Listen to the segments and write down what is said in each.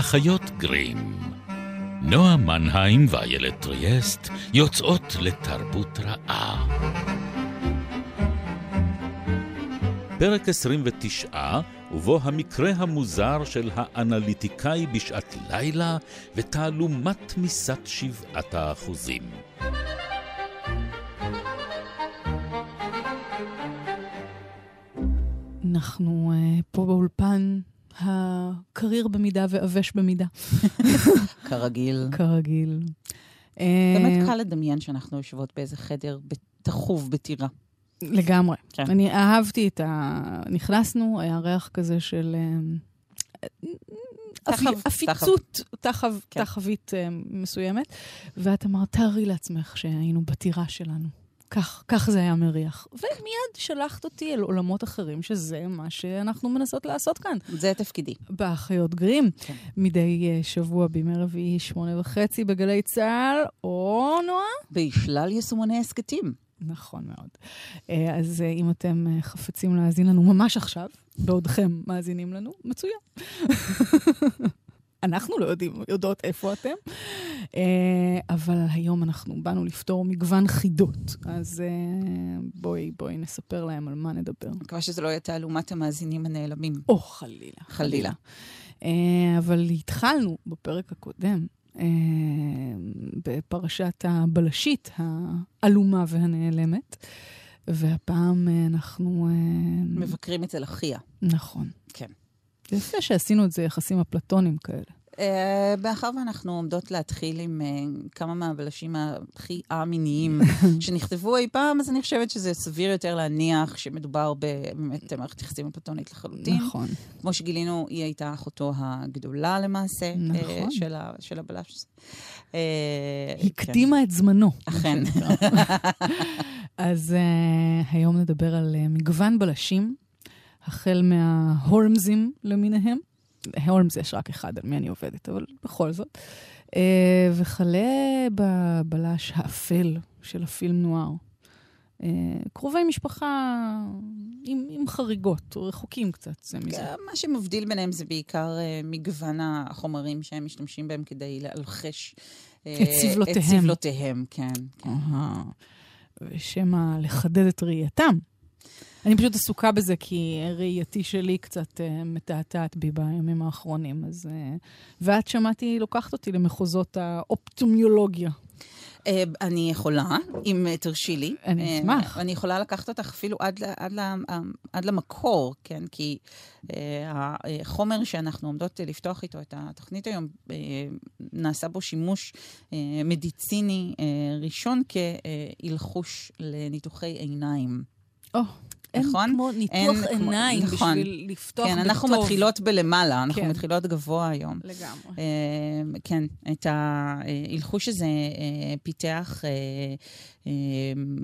האחיות גרים. נועה מנהיים ואיילת טריאסט יוצאות לתרבות רעה. פרק 29, ובו המקרה המוזר של האנליטיקאי בשעת לילה ותעלומת מיסת שבעת האחוזים. אנחנו uh, פה באולפן הקריר במידה ועבש במידה. כרגיל. כרגיל. באמת קל לדמיין שאנחנו יושבות באיזה חדר תחוב בטירה. לגמרי. כן. אני אהבתי את ה... נכנסנו, היה ריח כזה של... תחב, עפיצות, כן. תחבית מסוימת, ואת אמרת, תארי לעצמך שהיינו בטירה שלנו. כך, כך זה היה מריח. ומיד שלחת אותי אל עולמות אחרים, שזה מה שאנחנו מנסות לעשות כאן. זה תפקידי. באחיות גרים. כן. מדי uh, שבוע בימי רביעי, שמונה וחצי בגלי צה"ל, או נועה? בשלל יישומוני הסכתים. נכון מאוד. אה, אז אה, אם אתם חפצים להאזין לנו ממש עכשיו, בעודכם מאזינים לנו, מצוין. אנחנו לא יודעים, יודעות איפה אתם. אה, אבל היום אנחנו באנו לפתור מגוון חידות, אז אה, בואי, בואי נספר להם על מה נדבר. אני מקווה שזה לא יהיה תעלומת המאזינים הנעלמים. או, חלילה. חלילה. אה, אבל התחלנו בפרק הקודם. בפרשת הבלשית העלומה והנעלמת, והפעם אנחנו... מבקרים אצל אחיה. נכון. כן. יפה שעשינו את זה יחסים אפלטונים כאלה. אה, מאחר ואנחנו עומדות להתחיל עם אה, כמה מהבלשים הכי א-מיניים שנכתבו אי פעם, אז אני חושבת שזה סביר יותר להניח שמדובר באמת מערכת יחסים אפלטונית לחלוטין. נכון. כמו שגילינו, היא הייתה אחותו הגדולה למעשה אה, נכון. של הבלש. היא הקדימה כן. את זמנו. אכן. אז היום נדבר על מגוון בלשים. החל מההורמזים למיניהם. הולמס יש רק אחד על מי אני עובדת, אבל בכל זאת. אה, וכלה בבלש האפל של הפילם נוער. אה, קרובי משפחה עם, עם חריגות, רחוקים קצת זה מזה. מה שמבדיל ביניהם זה בעיקר uh, מגוון החומרים שהם משתמשים בהם כדי לאלחש uh, את סבלותיהם. את סבלותיהם, כן. כן. ושמא לחדד את ראייתם. אני פשוט עסוקה בזה, כי ראייתי שלי קצת uh, מתעתעת בי בימים האחרונים. אז... Uh, ואת שמעתי, לוקחת אותי למחוזות האופטומיולוגיה. Uh, אני יכולה, אם uh, תרשי לי. אני אשמח. Uh, אני יכולה לקחת אותך אפילו עד, עד, עד למקור, כן? כי uh, החומר שאנחנו עומדות לפתוח איתו את התוכנית היום, uh, נעשה בו שימוש uh, מדיציני uh, ראשון כאלחוש לניתוחי עיניים. או. אין נכון? כמו ניתוח אין עיניים כמו, נכון. בשביל לפתוח כן, בטוב. כן, אנחנו מתחילות בלמעלה, אנחנו כן. מתחילות גבוה היום. לגמרי. Uh, כן, את ההלחוש הזה uh, פיתח uh, uh,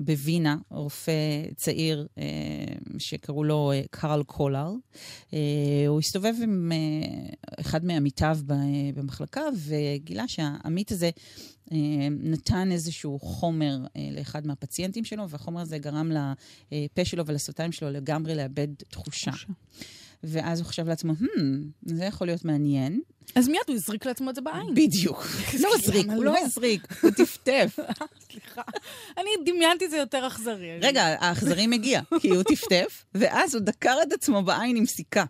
בווינה רופא צעיר uh, שקראו לו uh, קרל קולר. Uh, הוא הסתובב עם uh, אחד מעמיתיו במחלקה וגילה שהעמית הזה אה, נתן איזשהו חומר אה, לאחד מהפציינטים שלו, והחומר הזה גרם לפה שלו ולשפתיים שלו לגמרי לאבד תחושה. ואז הוא חשב לעצמו, hmm, זה יכול להיות מעניין. אז מיד הוא הזריק לעצמו את זה בעין. בדיוק. לא הזריק, הוא לא, לא הזריק, הוא טפטף. סליחה. אני דמיינתי את זה יותר אכזרי. רגע, האכזרי מגיע, כי הוא טפטף, ואז הוא דקר את עצמו בעין עם סיכה.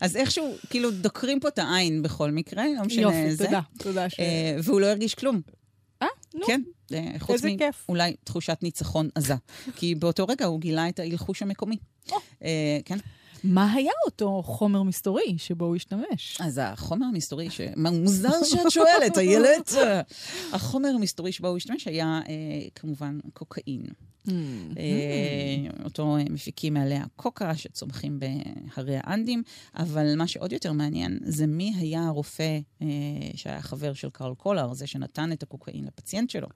אז איכשהו, כאילו, דוקרים פה את העין בכל מקרה, לא משנה יופי, זה. יופי, תודה, תודה ש... אה, והוא לא הרגיש כלום. אה, נו. כן. אה, חוץ איזה מ- כיף. אולי תחושת ניצחון עזה. כי באותו רגע הוא גילה את ההלחוש המקומי. אה, כן. מה היה אותו חומר מסתורי שבו הוא השתמש? אז החומר המסתורי, ש... מוזר שאת שואלת, איילת. החומר המסתורי שבו הוא השתמש היה אה, כמובן קוקאין. Mm. אה, אותו מפיקים מעלי הקוקה שצומחים בהרי האנדים, אבל מה שעוד יותר מעניין זה מי היה הרופא אה, שהיה חבר של קרל קולר, זה שנתן את הקוקאין לפציינט שלו.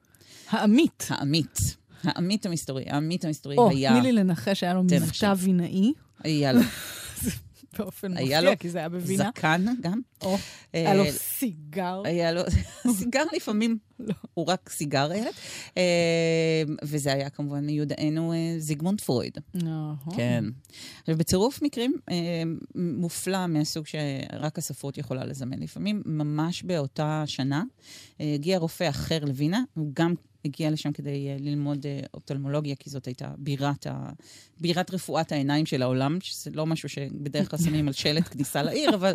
העמית. העמית. העמית המסתורי, העמית המסתורי היה... או, תני לי לנחש, היה לו מבטא וינאי. היה לו. באופן מפתיע, כי זה היה בווינה. זקן גם. או, אה, היה לו סיגר. היה לו, סיגר לפעמים, לא. הוא רק סיגר הילד. אה, וזה היה כמובן מיודענו אה, זיגמונד פרויד. נכון. כן. עכשיו, בצירוף מקרים מופלא מהסוג שרק הספרות יכולה לזמן. לפעמים, ממש באותה שנה, הגיע רופא אחר לווינה, הוא גם הגיע לשם כדי אה, ללמוד אה, אופטלמולוגיה, כי זאת הייתה בירת, ה... בירת רפואת העיניים של העולם, שזה לא משהו שבדרך כלל שמים על שלט כניסה לעיר, אבל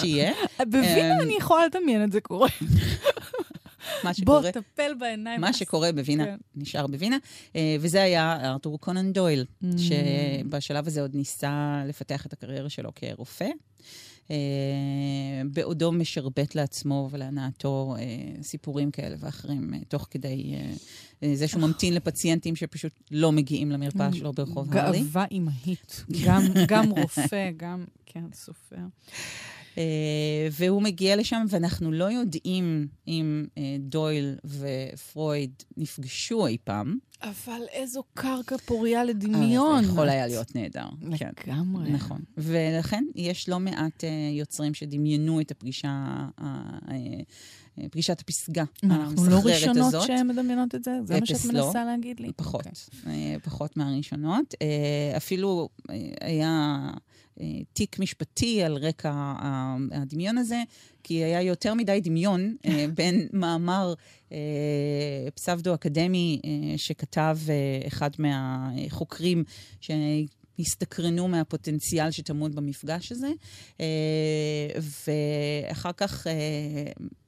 שיהיה. בווינה אמ, אני יכולה לדמיין את זה קורה. מה בוא, שקורה... טפל בעיניים. מה שקורה בווינה כן. נשאר בווינה, אה, וזה היה ארתור קונן דויל, Mm. שבשלב הזה עוד ניסה לפתח את הקריירה שלו כרופא. אה, בעודו משרבט לעצמו ולהנאתו אה, סיפורים כאלה ואחרים, אה, תוך כדי זה שהוא ממתין לפציינטים שפשוט לא מגיעים למרפאה שלו ברחוב הרלי. גאווה אימהית. גם- גם רופא, גם, כן, סופר. אה, והוא מגיע לשם, ואנחנו לא יודעים אם אה, דויל ופרויד נפגשו אי פעם. אבל איזו קרקע פוריה לדמיון. אה, זה יכול היה להיות נהדר. כן. לגמרי. נכון. ולכן יש לא מעט יוצרים שדמיינו את הפגישה, פגישת הפסגה מה, אנחנו לא המסחררת ראשונות הזאת. שמדמיינות את זה? זה מה שאת לא. מנסה להגיד לי? פחות, אוקיי. פחות מהראשונות. אפילו היה תיק משפטי על רקע הדמיון הזה, כי היה יותר מדי דמיון uh, בין מאמר uh, פסבדו-אקדמי שכתב אחד מהחוקרים שהסתקרנו מהפוטנציאל שטמון במפגש הזה, uh, ואחר כך uh,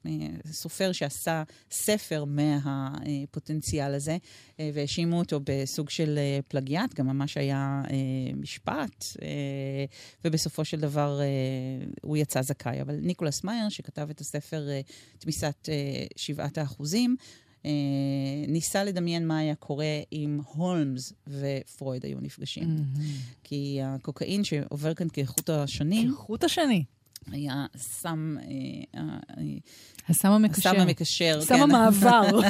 uh, סופר שעשה ספר מהפוטנציאל הזה, והאשימו אותו בסוג של פלגיאט, גם ממש היה משפט, ובסופו של דבר הוא יצא זכאי. אבל ניקולס מאייר, שכתב את הספר תמיסת שבעת האחוזים, ניסה לדמיין מה היה קורה אם הולמס ופרויד היו נפגשים. כי הקוקאין שעובר כאן כחוט השני, כחוט השני. היה סם, אה, אה, אה, הסם המקשר. הסם המקשר, סם כן. המעבר.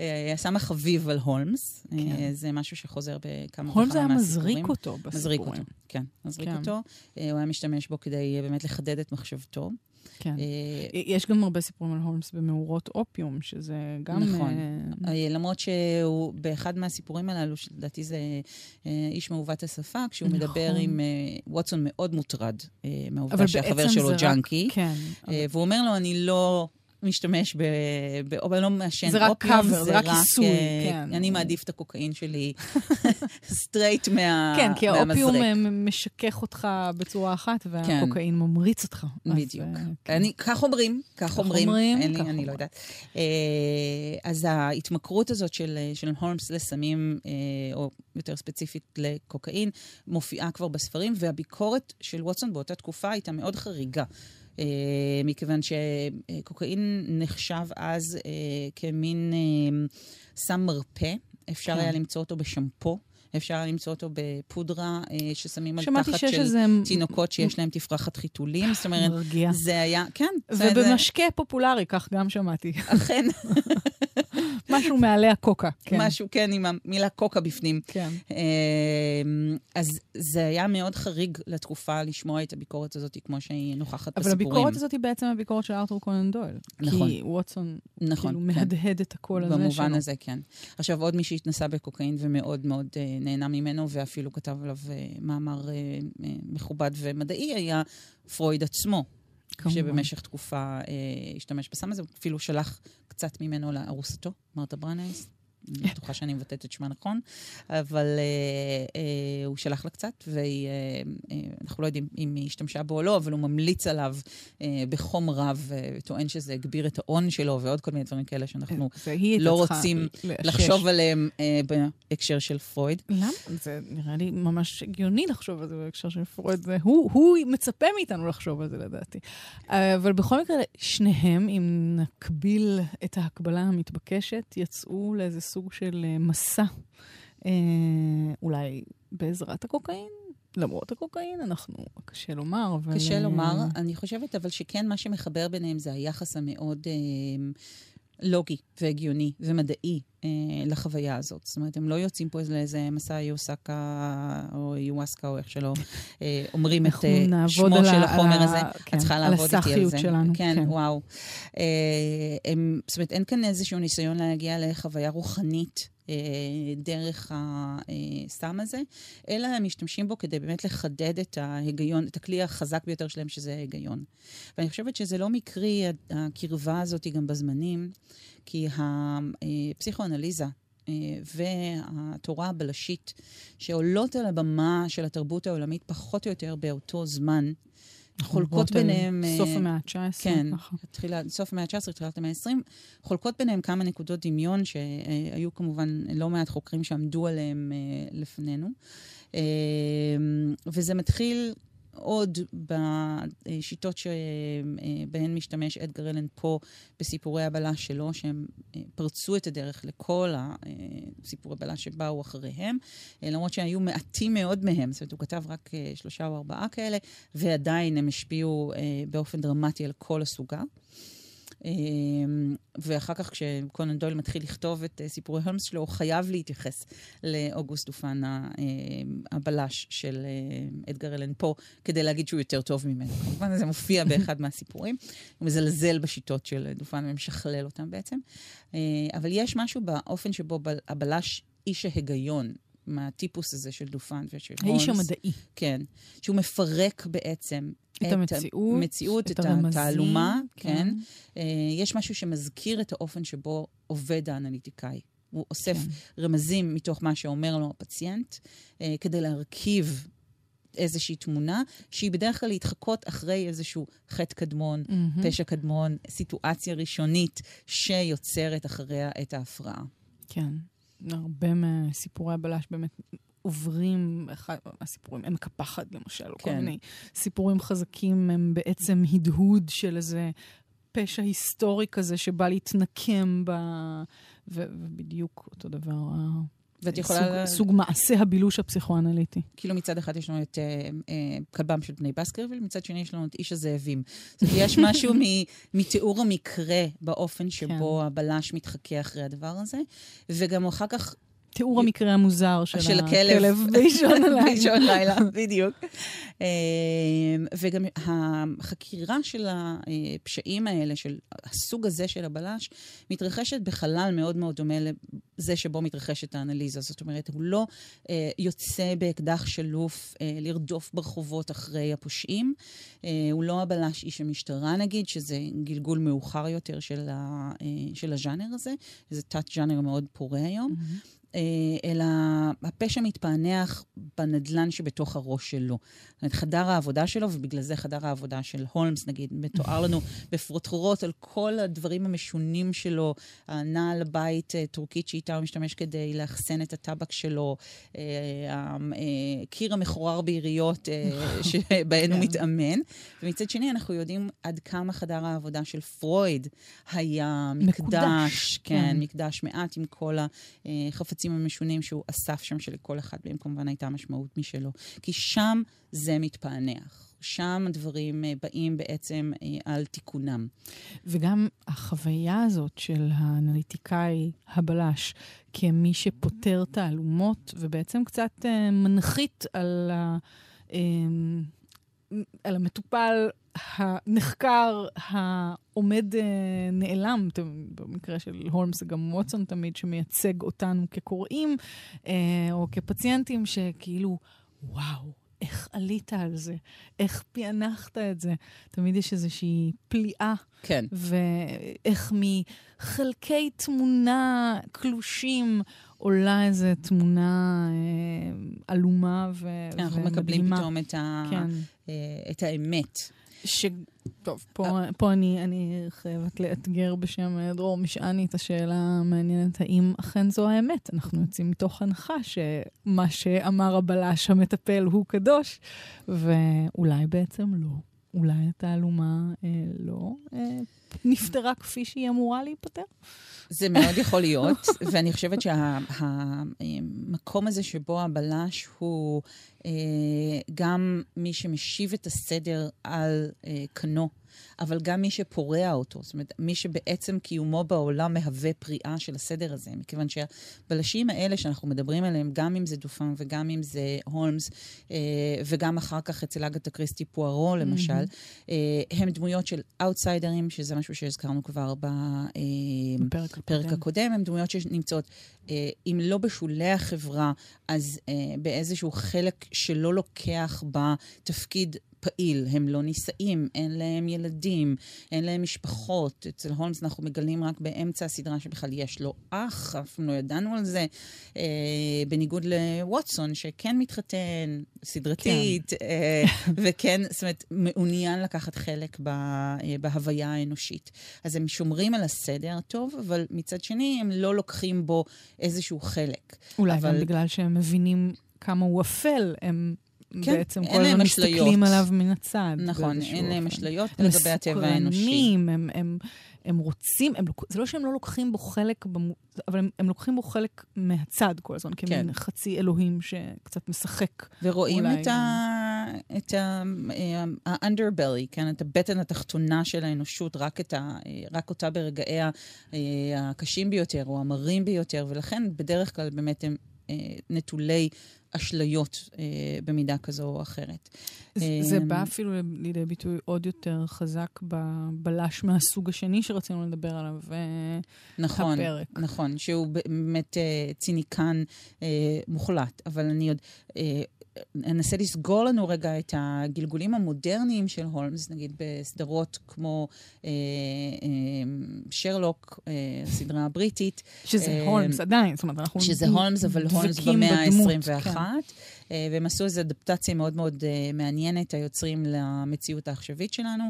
אה, הסם החביב על הולמס. כן. אה, זה משהו שחוזר בכמה הולמס וכמה היה מהסיפורים. מזריק אותו בסיפורים. מזריק אותו, כן, מזריק כן. אותו. אה, הוא היה משתמש בו כדי אה, באמת לחדד את מחשבתו. כן. אה, יש גם הרבה סיפורים על הולמס במאורות אופיום, שזה גם... נכון. אה, אה, למרות שהוא, באחד מהסיפורים הללו, שלדעתי זה אה, איש מעוות השפה, כשהוא נכון. מדבר עם אה, ווטסון מאוד מוטרד אה, אבל מהעובדה שהחבר שלו זה רק- ג'אנקי. כן. אה, והוא אומר לו, אני לא משתמש ב... ב- או לא מעשן זה רק אופיום, cover, זה רק כיסוי, אה, כן. אני מעדיף את הקוקאין שלי straight מה... כן, כי האופיום. אה, משכך אותך בצורה אחת, והקוקאין ממריץ אותך. אז, בדיוק. אה, כן. אני, כך אומרים, כך אומרים, אומרים, כך אני אומרים. לא יודעת. אה, אז ההתמכרות הזאת של, של הולמס לסמים, אה, או יותר ספציפית לקוקאין, מופיעה כבר בספרים, והביקורת של ווטסון באותה תקופה הייתה מאוד חריגה. אה, מכיוון שקוקאין נחשב אז אה, כמין אה, סם מרפא, אפשר כן. היה למצוא אותו בשמפו. אפשר למצוא אותו בפודרה אה, ששמים על תחת של איזה תינוקות שיש להם תפרחת חיתולים. זאת אומרת, מרגיע. זה היה, כן. אומרת, זה- ובמשקה פופולרי, כך גם שמעתי. אכן, משהו מעלי הקוקה. כן. משהו, כן, עם המילה קוקה בפנים. כן. אמ, אז זה היה מאוד חריג לתקופה לשמוע את הביקורת הזאת כמו שהיא נוכחת אבל בסיפורים. הביקורת הזאת היא בעצם הביקורת של ארתור קונן דויל. נכון. כי ווטסון נכון, כאילו כן. מהדהד את הקול הזה שלו. במובן הזה, כן. עכשיו, עוד מי שהתנסה בקוקאין ומאוד מאוד אה, נהנה ממנו, ואפילו כתב עליו אה, מאמר אה, אה, מכובד ומדעי, היה פרויד עצמו, כמובן. שבמשך תקופה אה, השתמש בסם הזה, אפילו שלח קצת ממנו לארוסתו, מרתה ברנייס. אני בטוחה שאני מבטאת את שמה נכון, אבל אה, אה, הוא שלח לה קצת, ואנחנו לא יודעים אם היא השתמשה בו או לא, אבל הוא ממליץ עליו אה, בחום רב, אה, וטוען שזה הגביר את האון שלו, ועוד כל מיני דברים כאלה שאנחנו היינו לא רוצים. לחשוב עליהם אה, בהקשר של פרויד. למה? זה נראה לי ממש הגיוני לחשוב על זה בהקשר של פרויד. זה- הוא, הוא מצפה מאיתנו לחשוב על זה, לדעתי. אה, אבל בכל מקרה, שניהם, אם נקביל את ההקבלה המתבקשת, יצאו לאיזה סוג של אה, מסע. אה, אולי בעזרת הקוקאין? למרות הקוקאין, אנחנו, קשה לומר, אבל... קשה אה, לומר, אני חושבת אבל שכן, מה שמחבר ביניהם זה היחס המאוד... אה, לוגי והגיוני ומדעי אה, לחוויה הזאת. זאת אומרת, הם לא יוצאים פה לאיזה מסע יוסקה או יווסקה, או איך שלא אה, אומרים את אה, שמו של החומר הזה. כן, את צריכה לעבוד איתי על זה. שלנו. כן, כן. וואו. אה, הם, זאת אומרת, אין כאן איזשהו ניסיון להגיע לחוויה רוחנית. אה, דרך הסם הזה, אלא הם משתמשים בו כדי באמת לחדד את ההיגיון, את הכלי החזק ביותר שלהם, שזה ההיגיון. ואני חושבת שזה לא מקרי, הקרבה הזאת גם בזמנים, כי הפסיכואנליזה אה, והתורה הבלשית, שעולות על הבמה של התרבות העולמית פחות או יותר באותו זמן, חולקות ביניהם... סוף אה, המאה ה-19. כן, תחילה, סוף המאה ה-19, תחילת המאה ה-20, חולקות ביניהם כמה נקודות דמיון, שהיו כמובן לא מעט חוקרים שעמדו עליהם אה, לפנינו. וזה מתחיל עוד בשיטות שבהן משתמש אדגר אלן פה בסיפורי הבלש שלו, שהם אה, פרצו את הדרך לכל הסיפורי בלש שבאו אחריהם, אה, למרות שהיו מעטים מאוד מהם, זאת אומרת, הוא כתב רק אה, שלושה או ארבעה כאלה, ועדיין הם השפיעו באופן דרמטי על כל הסוגה. אמ, ואחר כך כשקונן דויל מתחיל לכתוב את אה, סיפורי הולמס שלו, הוא חייב להתייחס לאוגוסט דופן אמ, הבלש של אה, אדגר אלן פה, כדי להגיד שהוא יותר טוב ממנו. כמובן, זה מופיע באחד מהסיפורים. הוא מזלזל בשיטות של דופן ומשכלל אותם בעצם. אה, אבל יש משהו באופן שבו הבלש איש ההיגיון, מהטיפוס הזה של דופן ושל הולמס. האיש המדעי. כן. שהוא מפרק בעצם את המציאות, המציאות, את, את התעלומה, כן. כן. Uh, יש משהו שמזכיר את האופן שבו עובד האנליטיקאי. הוא אוסף כן. רמזים מתוך מה שאומר לו הפציינט, uh, כדי להרכיב איזושהי תמונה, שהיא בדרך כלל להתחקות אחרי איזשהו חטא קדמון, mm-hmm. פשע קדמון, סיטואציה ראשונית שיוצרת אחריה את ההפרעה. כן. הרבה מסיפורי הבלש באמת עוברים, אחד הסיפורים, עמק הפחד למשל, או כן. כל מיני סיפורים חזקים, הם בעצם הדהוד של איזה פשע היסטורי כזה שבא להתנקם ב... ו... ובדיוק אותו דבר. ואת יכולה... סוג, סוג מעשה הבילוש הפסיכואנליטי. כאילו מצד אחד יש לנו את אה, אה, כלבם של בני בסקרוויל, מצד שני יש לנו את איש הזאבים. זאת אומרת, יש משהו מ, מתיאור המקרה באופן שבו כן. הבלש מתחכה אחרי הדבר הזה, וגם אחר כך תיאור המקרה המוזר של, של הכלב באישון הלילה. באישון לילה, בדיוק. אמ, וגם החקירה של הפשעים האלה, של הסוג הזה של הבלש, מתרחשת בחלל מאוד מאוד דומה לזה שבו מתרחשת האנליזה. זאת אומרת, הוא לא אה, יוצא באקדח שלוף אה, לרדוף ברחובות אחרי הפושעים. אה, הוא לא הבלש איש המשטרה, נגיד, שזה גלגול מאוחר יותר של, ה, של הז'אנר הזה. זה תת-ז'אנר מאוד פורה היום. Mm-hmm. אה, אלא הפשע מתפענח בנדלן שבתוך הראש שלו. זאת אומרת, חדר העבודה שלו, ובגלל זה חדר העבודה של הולמס, נגיד, מתואר לנו בפרוטרוט על כל הדברים המשונים שלו, הנעל בית אה, טורקית שאיתה הוא משתמש כדי לאחסן את הטבק שלו, אה, הקיר המחורר ביריות שבהן הוא כן. מתאמן. ומצד שני, אנחנו יודעים עד כמה חדר העבודה של פרויד היה מקדש, מקודש, כן, כן, מקדש מעט עם כל החפצים. הקיבוצים המשונים שהוא אסף שם, שלכל אחד מהם כמובן הייתה משמעות משלו. כי שם זה מתפענח. שם הדברים אה, באים בעצם אה, על תיקונם. וגם החוויה הזאת של האנליטיקאי הבלש כמי שפותר תעלומות, ובעצם קצת אה, מנחית על, ה, על המטופל הנחקר, העומד אה, נעלם, במקרה של הולמס זה גם ווטסון תמיד, שמייצג אותנו כקוראים אה, או כפציינטים, שכאילו, וואו, איך עלית על זה? איך פענחת את זה? תמיד יש איזושהי פליאה. כן. ואיך מחלקי תמונה קלושים עולה איזו תמונה אה, עלומה ומדהימה. אנחנו מקבלים פתאום את, ה... כן. אה, את האמת. ש... טוב, פה, אה. פה אני, אני חייבת לאתגר בשם דרור משעני את השאלה המעניינת, האם אכן זו האמת? אנחנו יוצאים מתוך הנחה שמה שאמר הבלש המטפל הוא קדוש, ואולי בעצם לא. אולי התעלומה אה, לא אה, נפתרה כפי שהיא אמורה להיפתר? זה מאוד יכול להיות, ואני חושבת שהמקום שה, הזה שבו הבלש הוא אה, גם מי שמשיב את הסדר על אה, כנו, אבל גם מי שפורע אותו. זאת אומרת, מי שבעצם קיומו בעולם מהווה פריאה של הסדר הזה. מכיוון שהבלשים האלה שאנחנו מדברים עליהם, גם אם זה דופן וגם אם זה הולמס, אה, וגם אחר כך אצל אגתה קריסטי פוארו, למשל, mm-hmm. אה, הם דמויות של אאוטסיידרים, שזה משהו שהזכרנו כבר בפרק הקודם. הקודם. הם דמויות שנמצאות, אה, אם לא בשולי החברה, אז אה, באיזשהו חלק שלא לוקח בתפקיד פעיל, הם לא נישאים, אין להם ילדים, אין להם משפחות. אצל הולמס אנחנו מגלים רק באמצע הסדרה שבכלל יש לו אח, אף פעם לא ידענו על זה, אה, בניגוד לווטסון, שכן מתחתן, סדרתית, כן. אה, וכן, זאת אומרת, מעוניין לקחת חלק ב, אה, בהוויה האנושית. אז הם שומרים על הסדר הטוב, אבל מצד שני, הם לא לוקחים בו איזשהו חלק. אולי אבל... גם בגלל שהם מבינים כמה הוא אפל, הם כן, בעצם כל הזמן מסתכלים עליו מן הצד. נכון, אין להם אשליות לגבי הטבע האנושי. הם הם, הם, הם רוצים, הם, זה לא שהם לא לוקחים בו חלק, אבל הם, הם לוקחים בו חלק מהצד כל הזמן, כן. כמין חצי אלוהים שקצת משחק. ורואים אולי. את ה... את ה-underbelly, כן? את הבטן התחתונה של האנושות, רק, ה, רק אותה ברגעיה הקשים ביותר, או המרים ביותר, ולכן בדרך כלל באמת הם אה, נטולי אשליות אה, במידה כזו או אחרת. זה, זה אמ, בא אפילו לידי ביטוי עוד יותר חזק בבלש מהסוג השני שרצינו לדבר עליו, נכון, הפרק. נכון, שהוא באמת אה, ציניקן אה, מוחלט, אבל אני עוד... אה, אנסה לסגור לנו רגע את הגלגולים המודרניים של הולמס, נגיד בסדרות כמו אה, אה, שרלוק, אה, הסדרה הבריטית. שזה אה, הולמס עדיין, זאת אומרת, אנחנו שזה הולמס, אבל הולמס במאה ה-21. כן. אה, והם עשו איזו אדפטציה מאוד מאוד אה, מעניינת, היוצרים למציאות העכשווית שלנו.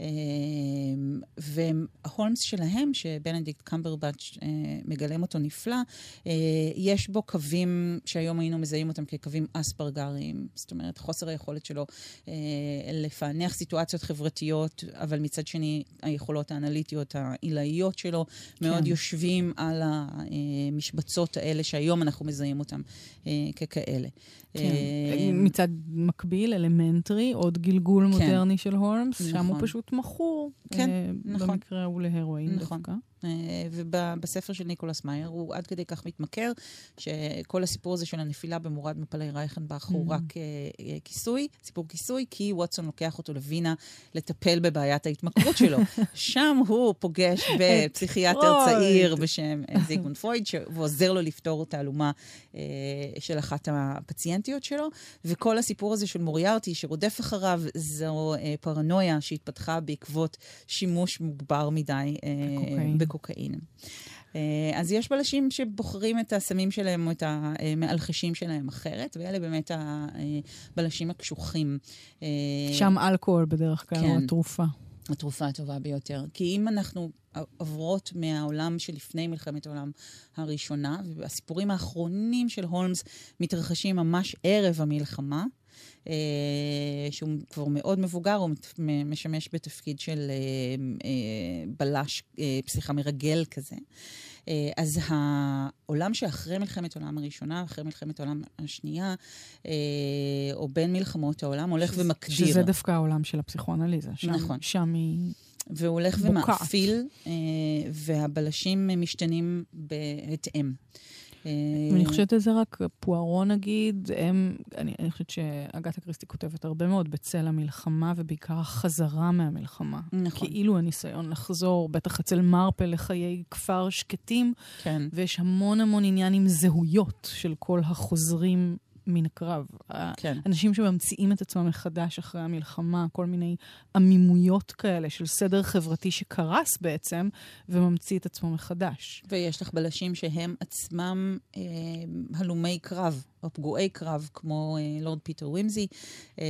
אה, וההולמס שלהם, שבנדיקט קמברבץ' מגלם אותו נפלא, יש בו קווים שהיום היינו מזהים אותם כקווים אספרגריים. זאת אומרת, חוסר היכולת שלו לפענח סיטואציות חברתיות, אבל מצד שני, היכולות האנליטיות העילאיות שלו כן. מאוד יושבים על המשבצות האלה שהיום אנחנו מזהים אותם ככאלה. כן. אה, מצד מקביל, אלמנטרי, עוד גלגול כן. מודרני של הורמס, נכון. שם הוא פשוט מכור. כן, אה, נכון. במקרה הוא להרואין נכון. דווקא. אה, ובספר של ניקולס מאייר הוא עד כדי כך מתמכר, שכל הסיפור הזה של הנפילה במורד מפלי רייכנבך mm-hmm. הוא רק uh, כיסוי, סיפור כיסוי, כי ווטסון לוקח אותו לווינה לטפל בבעיית ההתמכרות שלו. שם הוא פוגש בפסיכיאטר צעיר בשם זיגמונד פרויד, ועוזר לו לפתור תעלומה uh, של אחת הפציינטיות שלו, וכל הסיפור הזה של מוריארטי שרודף אחריו, זו uh, פרנויה שהתפתחה בעקבות שימוש מוגבר מדי uh, בקוקאין. אה, אז יש בלשים שבוחרים את הסמים שלהם או את המאלחשים שלהם אחרת, ואלה באמת הבלשים הקשוחים. אה, שם אלכוהול בדרך כלל, כן. או התרופה. התרופה הטובה ביותר. כי אם אנחנו עוברות מהעולם שלפני מלחמת העולם הראשונה, והסיפורים האחרונים של הולמס מתרחשים ממש ערב המלחמה, שהוא כבר מאוד מבוגר, הוא משמש בתפקיד של אה, אה, בלש פסיכה מרגל כזה. אז העולם שאחרי מלחמת העולם הראשונה, אחרי מלחמת העולם השנייה, או בין מלחמות העולם, הולך שזה, ומקדיר. שזה דווקא העולם של הפסיכואנליזה. שם, נכון. שם היא... והוא הולך בוקעת. ומאפיל, והבלשים משתנים בהתאם. ואני חושבת על זה רק, פוארו נגיד, הם, אני, אני חושבת שאגתה קריסטי כותבת הרבה מאוד בצל המלחמה, ובעיקר החזרה מהמלחמה. נכון. כאילו הניסיון לחזור, בטח אצל מרפל, לחיי כפר שקטים. כן. ויש המון המון עניין עם זהויות של כל החוזרים מן הקרב. כן. אנשים שממציאים את עצמם מחדש אחרי המלחמה, כל מיני עמימויות כאלה של סדר חברתי שקרס בעצם, וממציא את עצמו מחדש. ויש לך בלשים שהם עצמם אה, הלומי קרב. או פגועי קרב, כמו אה, לורד פיטר ווימזי, אה,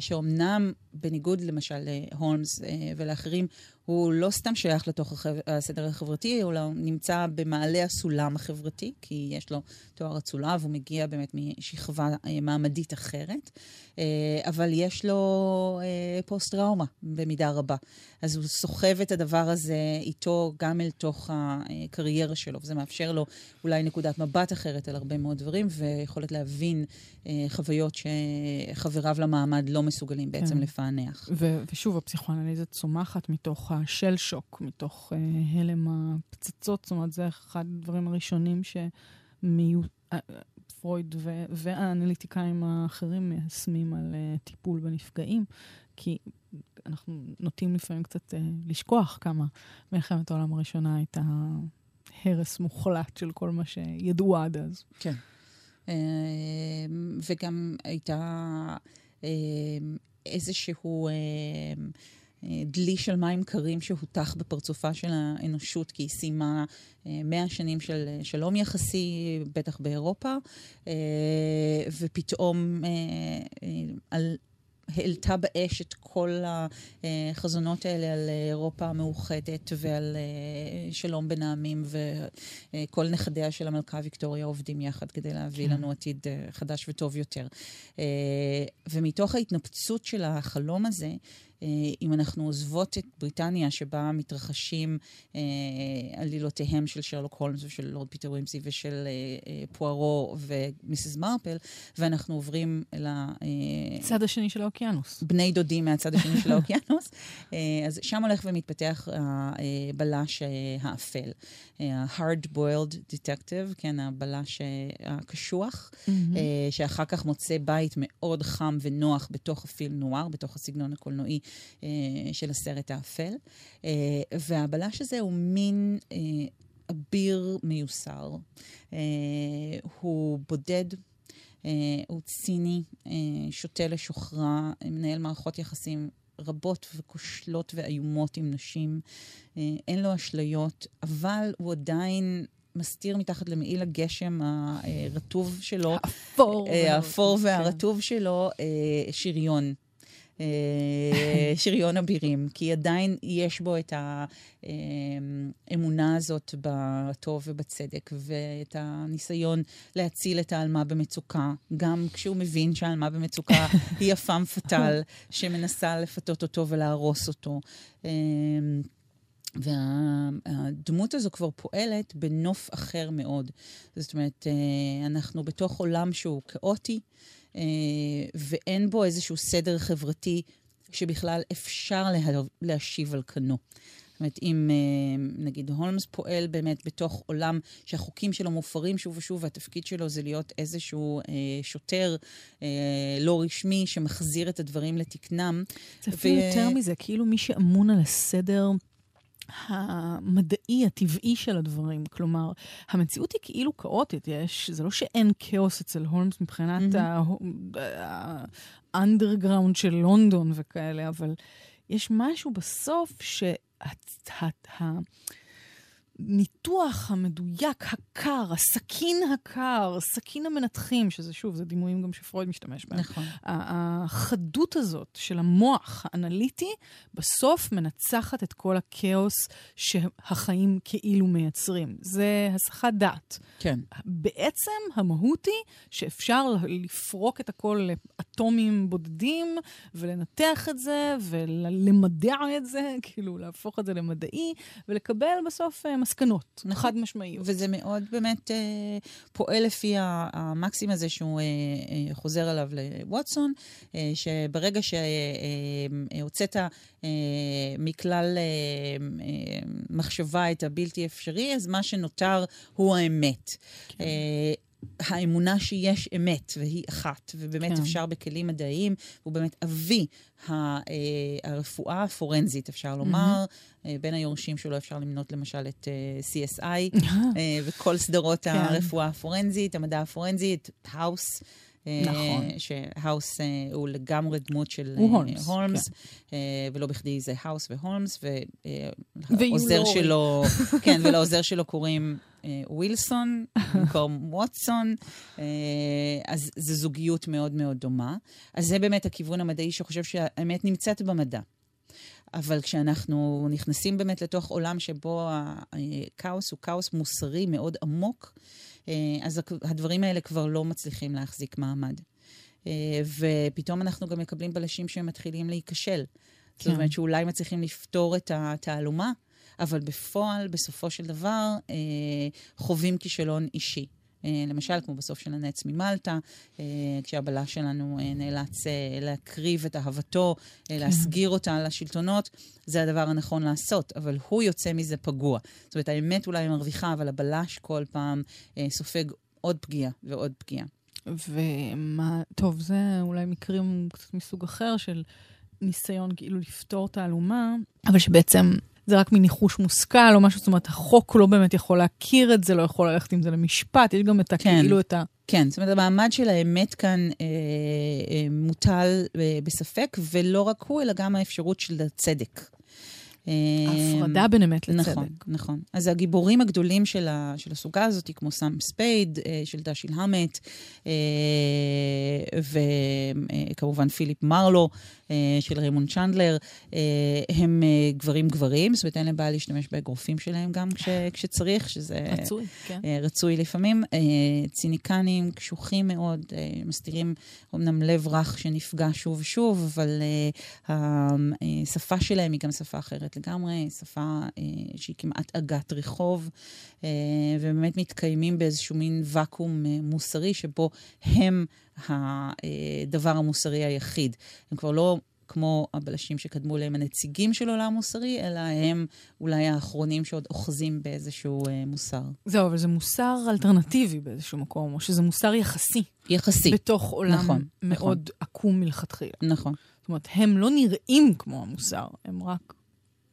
שאומנם, בניגוד למשל להולמס אה, ולאחרים, הוא לא סתם שייך לתוך החב... הסדר החברתי, הוא נמצא במעלה הסולם החברתי, כי יש לו תואר הצולב, הוא מגיע באמת משכבה אה, מעמדית אחרת, אה, אבל יש לו אה, פוסט-טראומה במידה רבה. אז הוא סוחב את הדבר הזה איתו גם אל תוך הקריירה שלו, וזה מאפשר לו אולי נקודת מבט אחרת על הרבה מאוד דברים, ויכולת להבין חוויות שחבריו למעמד לא מסוגלים בעצם כן. לפענח. ו- ושוב, הפסיכואנליזה צומחת מתוך השל שוק, מתוך uh, הלם הפצצות, זאת אומרת, זה אחד הדברים הראשונים שמיו... אה, ו- והאנליטיקאים האחרים מיישמים על uh, טיפול בנפגעים, כי אנחנו נוטים לפעמים קצת uh, לשכוח כמה מלחמת העולם הראשונה הייתה הרס מוחלט של כל מה שידעו עד אז. כן. וגם הייתה איזשהו... דלי של מים קרים שהוטח בפרצופה של האנושות, כי היא סיימה אה, מאה שנים של אה, שלום יחסי, בטח באירופה, אה, ופתאום על... העלתה באש את כל החזונות האלה על אירופה המאוחדת ועל שלום בין העמים, וכל נכדיה של המלכה ויקטוריה עובדים יחד כדי להביא כן. לנו עתיד חדש וטוב יותר. ומתוך ההתנפצות של החלום הזה, אה, אם אנחנו עוזבות את בריטניה, שבה מתרחשים אה, עלילותיהם של שרלוק הולמס ושל לורד פיטר ווימסי ושל אה, אה, פוארו ומיסיס מרפל, ואנחנו עוברים. אה, צד השני של האוקיינוס. בני דודים מהצד השני של האוקיינוס. אה, אז שם הולך ומתפתח הבלש אה, האפל. ה-hard boiled detective, כן, הבלש הקשוח, mm-hmm. שאחר כך מוצא בית מאוד חם ונוח בתוך הפיל נואר, בתוך הסגנון הקולנועי אה, של הסרט האפל. אה, והבלש הזה הוא מין אה, אביר מיוסר. הוא בודד. Uh, הוא ציני, uh, שותה לשוכרה, מנהל מערכות יחסים רבות וכושלות ואיומות עם נשים. Uh, אין לו אשליות, אבל הוא עדיין מסתיר מתחת למעיל הגשם הרטוב שלו, האפור, האפור והרטוב כן. שלו, שריון. אה, שריון אבירים, כי עדיין יש בו את האמונה הזאת בטוב ובצדק, ואת הניסיון להציל את העלמה במצוקה, גם כשהוא מבין שהעלמה במצוקה היא הפעם פטל שמנסה לפתות אותו ולהרוס אותו. אה, והדמות הזו כבר פועלת בנוף אחר מאוד. זאת אומרת, אה, אנחנו בתוך עולם שהוא כאוטי, אה, ואין בו איזשהו סדר חברתי שבכלל אפשר לה, להשיב על כנו. זאת אומרת, אם אה, נגיד הולמס פועל באמת בתוך עולם שהחוקים שלו מופרים שוב ושוב, והתפקיד שלו זה להיות איזשהו אה, שוטר אה, לא רשמי שמחזיר את הדברים לתקנם. זה אפילו ו... יותר מזה, כאילו מי שאמון על הסדר המדעי, הטבעי של הדברים. כלומר, המציאות היא כאילו כאוטית, יש, זה לא שאין כאוס אצל הולמס מבחינת האנדרגראונד של לונדון וכאלה, אבל יש משהו בסוף שה... הניתוח המדויק, הקר, הסכין הקר, סכין המנתחים, שזה שוב, זה דימויים גם שפרויד משתמש בהם. נכון. החדות הזאת של המוח האנליטי, בסוף מנצחת את כל הכאוס שהחיים כאילו מייצרים. זה הסחת דעת. כן. בעצם המהות היא שאפשר לפרוק את הכל לאטומים בודדים, ולנתח את זה, ולמדע את זה, כאילו להפוך את זה למדעי, ולקבל בסוף אה, מסקנות, נכון. חד משמעיות. וזה מאוד באמת אה, פועל לפי המקסים הזה שהוא אה, אה, חוזר עליו לווטסון, אה, שברגע שהוצאת אה, אה, מכלל אה, אה, מחשבה את הבלתי אפשרי, אז מה שנותר הוא האמת. כן. אה, האמונה שיש אמת, והיא אחת, ובאמת כן. אפשר בכלים מדעיים, הוא באמת אבי אה, הרפואה הפורנזית, אפשר לומר. Mm-hmm. בין היורשים שלו אפשר למנות למשל את CSI, וכל סדרות כן. הרפואה הפורנזית, המדע הפורנזי, את האוס. נכון. שהאוס הוא לגמרי דמות של הולמס, הולמס כן. ולא בכדי זה האוס והולמס, והעוזר שלו, כן, ולעוזר שלו קוראים אה, ווילסון במקום ווטסון, אה, אז זו זוגיות מאוד מאוד דומה. אז זה באמת הכיוון המדעי שחושב שהאמת נמצאת במדע. אבל כשאנחנו נכנסים באמת לתוך עולם שבו הכאוס הוא כאוס מוסרי מאוד עמוק, אה, אז הדברים האלה כבר לא מצליחים להחזיק מעמד. אה, ופתאום אנחנו גם מקבלים בלשים שמתחילים להיכשל. כן. זאת אומרת שאולי מצליחים לפתור את התעלומה, אבל בפועל, בסופו של דבר, אה, חווים כישלון אישי. אה, למשל, כמו בסוף של הנץ ממלטה, אה, כשהבלש שלנו אה, נאלץ להקריב את אהבתו, כן. להסגיר אותה לשלטונות, זה הדבר הנכון לעשות, אבל הוא יוצא מזה פגוע. זאת אומרת, האמת אולי מרוויחה, אבל הבלש כל פעם סופג עוד פגיעה ועוד פגיעה. ומה, טוב, זה אולי מקרים קצת מסוג אחר של ניסיון כאילו לפתור תעלומה, אבל שבעצם זה רק מניחוש מושכל או משהו, זאת אומרת, החוק לא באמת יכול להכיר את זה, לא יכול ללכת עם זה למשפט, יש גם את הכאילו כן. את ה... כן, זאת אומרת, המעמד של האמת כאן אה, אה, מוטל אה, בספק, ולא רק הוא, אלא גם האפשרות של הצדק. הפרדה בין אמת לצדק. נכון, נכון. אז הגיבורים הגדולים של, ה, של הסוגה הזאת, כמו סאם ספייד, אה, של דשיל המט, אה, וכמובן פיליפ מרלו, אה, של ריימונד צ'נדלר, הם גברים גברים, זאת אומרת, אין להם בעיה להשתמש באגרופים שלהם גם כש, כשצריך, שזה... רצוי, כן. רצוי לפעמים. ציניקנים, קשוחים מאוד, מסתירים אמנם לב רך שנפגע שוב ושוב, אבל השפה שלהם היא גם שפה אחרת לגמרי, שפה שהיא כמעט אגת רחוב, ובאמת מתקיימים באיזשהו מין ואקום מוסרי שבו הם הדבר המוסרי היחיד. הם כבר לא כמו הבלשים שקדמו להם הנציגים של עולם מוסרי, אלא הם אולי האחרונים שעוד אוחזים באיזשהו אה, מוסר. זהו, אבל זה מוסר אלטרנטיבי באיזשהו מקום, או שזה מוסר יחסי. יחסי. בתוך עולם נכון, מאוד נכון. עקום מלכתחילה. נכון. זאת אומרת, הם לא נראים כמו המוסר, הם רק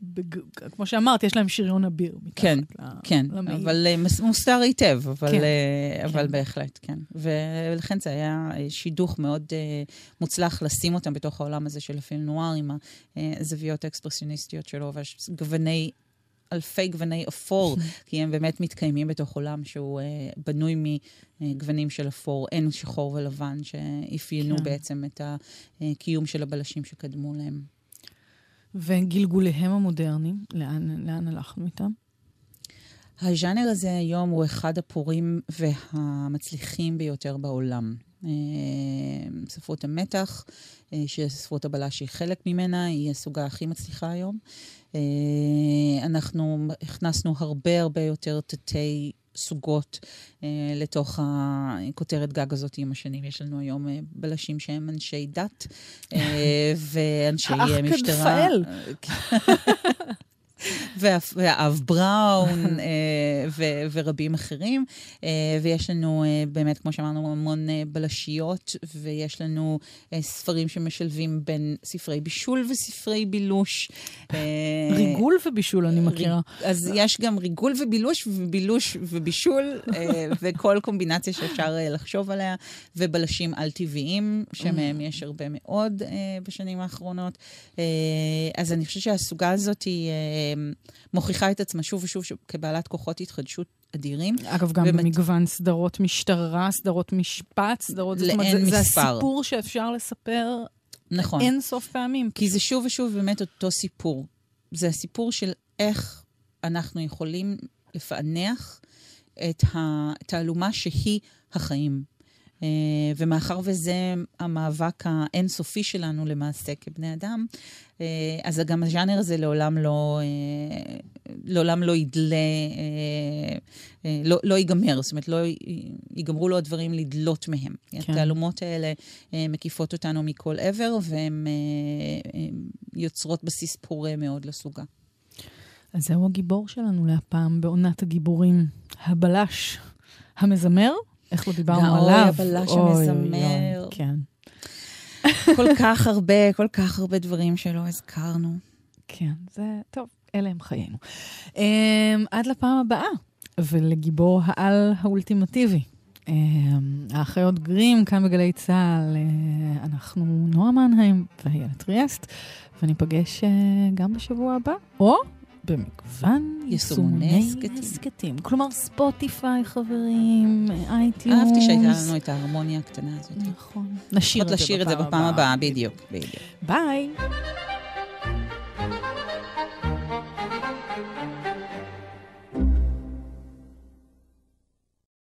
בג... כמו שאמרת, יש להם שריון אביר. כן, ל... כן, למעיל. אבל uh, מוסתר היטב, אבל, כן, uh, אבל כן. בהחלט, כן. ולכן זה היה אה, שידוך מאוד uh, מוצלח לשים אותם בתוך העולם הזה של הפילם נואר, עם הזוויות האקספרסיוניסטיות שלו והגווני... אלפי גווני אפור, כי הם באמת מתקיימים בתוך עולם שהוא uh, בנוי מגוונים של אפור, אין שחור ולבן, שאפיינו כן. בעצם את הקיום של הבלשים שקדמו להם. וגלגוליהם המודרניים, לאן, לאן הלכנו איתם? הז'אנר הזה היום הוא אחד הפורים והמצליחים ביותר בעולם. אה, ספרות המתח, אה, שספרות הבלש היא חלק ממנה, היא הסוגה הכי מצליחה היום. אה, אנחנו הכנסנו הרבה הרבה יותר תתי סוגות אה, לתוך הכותרת גג הזאת עם השנים. יש לנו היום אה, בלשים שהם אנשי דת אה, ואנשי משטרה. האח כדפאל. והאב בראון אה, ורבים אחרים. אה, ויש לנו אה, באמת, כמו שאמרנו, המון בלשיות, ויש לנו ספרים שמשלבים בין ספרי בישול וספרי בילוש. ריגול ובישול, אני מכירה. אז יש גם ריגול ובילוש, ובילוש ובישול, וכל קומבינציה שאפשר לחשוב עליה, ובלשים על-טבעיים, שמהם יש הרבה מאוד בשנים האחרונות. אז אני חושבת שהסוגה הזאת היא... מוכיחה את עצמה שוב ושוב כבעלת כוחות התחדשות אדירים. אגב, גם באמת... במגוון סדרות משטרה, סדרות משפט, סדרות... לאין אומרת, זה, מספר. זה הסיפור שאפשר לספר נכון. אין סוף פעמים. כי זה שוב ושוב באמת אותו סיפור. זה הסיפור של איך אנחנו יכולים לפענח את התעלומה שהיא החיים. אה, ומאחר וזה המאבק האינסופי שלנו למעשה כבני אדם, אה, אז גם הז'אנר הזה לעולם לא, אה, לעולם לא ידלה, לא, לא ייגמר, זאת אומרת, לא ייגמרו לו הדברים לדלות מהם. כן. התעלומות האלה מקיפות אותנו מכל עבר, והן יוצרות בסיס פורה מאוד לסוגה. אז זהו הגיבור שלנו להפעם בעונת הגיבורים, הבלש המזמר. איך לא דיברנו עליו? אוי, הבלש המזמר. כן. כל כך הרבה, כל כך הרבה דברים שלא הזכרנו. כן, זה טוב, אלה הם חיינו. אמ, עד לפעם הבאה, ולגיבור העל האולטימטיבי. אמ, האחיות גרים, כאן בגלי צה"ל, אה, אנחנו נועה מנהיים ואיילת טריאסט, וניפגש uh, גם בשבוע הבא, או במגוון יישומוני הסכתים. כלומר, ספוטיפיי, חברים, אייטיונס. אהבתי שהייתה לנו את ההרמוניה הקטנה הזאת. נכון. נשאיר את זה בפעם הבאה. הבאה, בדיוק. ביי.